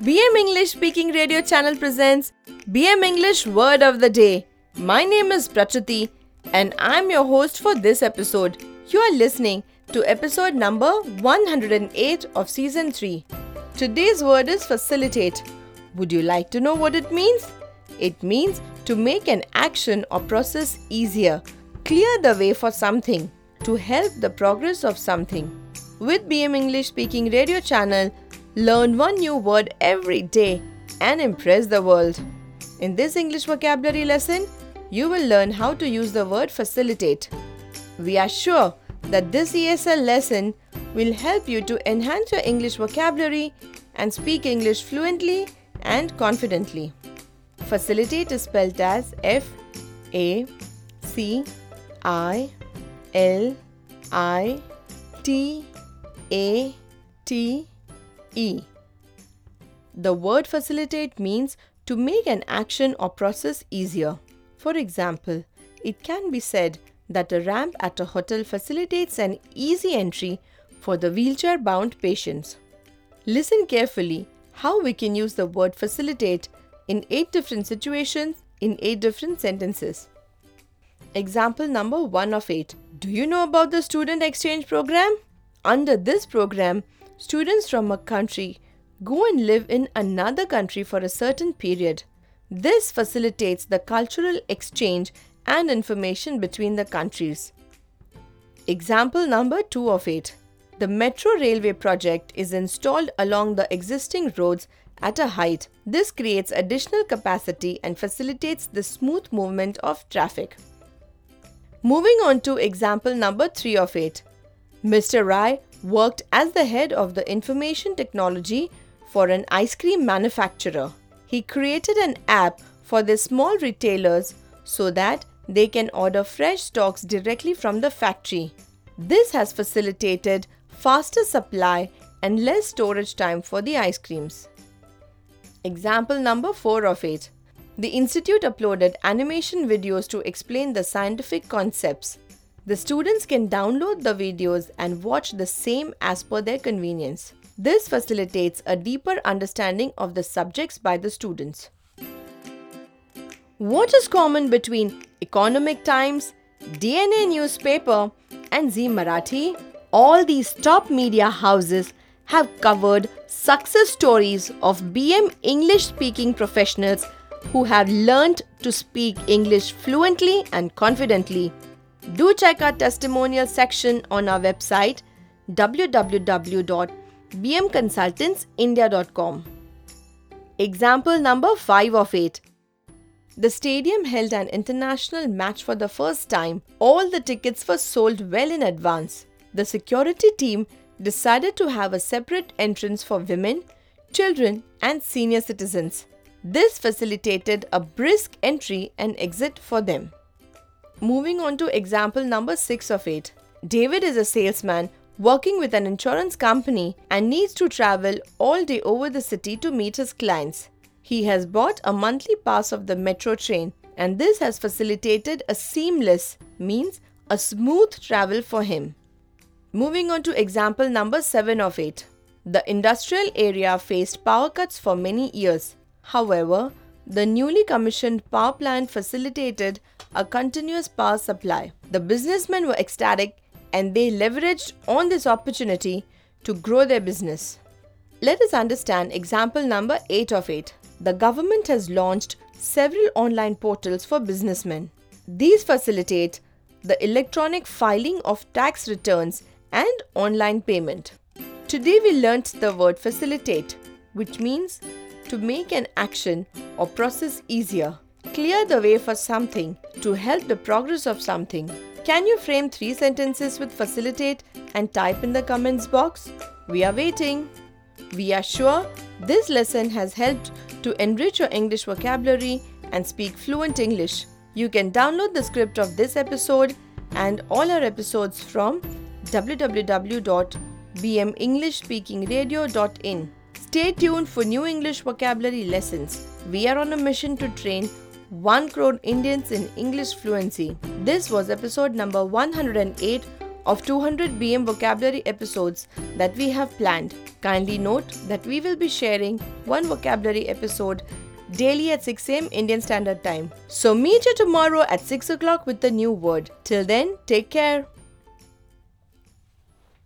BM English Speaking Radio Channel presents BM English Word of the Day. My name is Prachuti and I'm your host for this episode. You are listening to episode number 108 of season 3. Today's word is facilitate. Would you like to know what it means? It means to make an action or process easier, clear the way for something, to help the progress of something. With BM English Speaking Radio channel, learn one new word every day and impress the world. In this English vocabulary lesson, you will learn how to use the word facilitate. We are sure that this ESL lesson will help you to enhance your English vocabulary and speak English fluently and confidently. Facilitate is spelled as F A C I L I T A T E. The word facilitate means to make an action or process easier. For example, it can be said that a ramp at a hotel facilitates an easy entry for the wheelchair bound patients. Listen carefully how we can use the word facilitate in 8 different situations in 8 different sentences. Example number 1 of 8. Do you know about the student exchange program? Under this program, students from a country go and live in another country for a certain period. This facilitates the cultural exchange and information between the countries. Example number 2 of 8. The metro railway project is installed along the existing roads at a height. This creates additional capacity and facilitates the smooth movement of traffic. Moving on to example number 3 of 8. Mr. Rai worked as the head of the information technology for an ice cream manufacturer. He created an app for the small retailers so that they can order fresh stocks directly from the factory. This has facilitated faster supply and less storage time for the ice creams. Example number 4 of 8. The institute uploaded animation videos to explain the scientific concepts. The students can download the videos and watch the same as per their convenience. This facilitates a deeper understanding of the subjects by the students. What is common between Economic Times, DNA newspaper, and Zee Marathi? All these top media houses have covered success stories of BM English speaking professionals who have learned to speak English fluently and confidently. Do check our testimonial section on our website www.bmconsultantsindia.com. Example number 5 of 8. The stadium held an international match for the first time. All the tickets were sold well in advance. The security team decided to have a separate entrance for women, children, and senior citizens. This facilitated a brisk entry and exit for them. Moving on to example number 6 of 8. David is a salesman working with an insurance company and needs to travel all day over the city to meet his clients. He has bought a monthly pass of the metro train and this has facilitated a seamless means a smooth travel for him. Moving on to example number 7 of 8. The industrial area faced power cuts for many years. However, the newly commissioned power plant facilitated a continuous power supply. The businessmen were ecstatic and they leveraged on this opportunity to grow their business. Let us understand example number 8 of 8. The government has launched several online portals for businessmen. These facilitate the electronic filing of tax returns and online payment. Today we learnt the word facilitate, which means to make an action or process easier, clear the way for something, to help the progress of something. Can you frame three sentences with facilitate and type in the comments box? We are waiting. We are sure this lesson has helped to enrich your English vocabulary and speak fluent English. You can download the script of this episode and all our episodes from www.bmenglishspeakingradio.in. Stay tuned for new English vocabulary lessons. We are on a mission to train 1 crore Indians in English fluency. This was episode number 108 of 200 BM vocabulary episodes that we have planned. Kindly note that we will be sharing one vocabulary episode daily at 6 am Indian Standard Time. So meet you tomorrow at 6 o'clock with the new word. Till then, take care.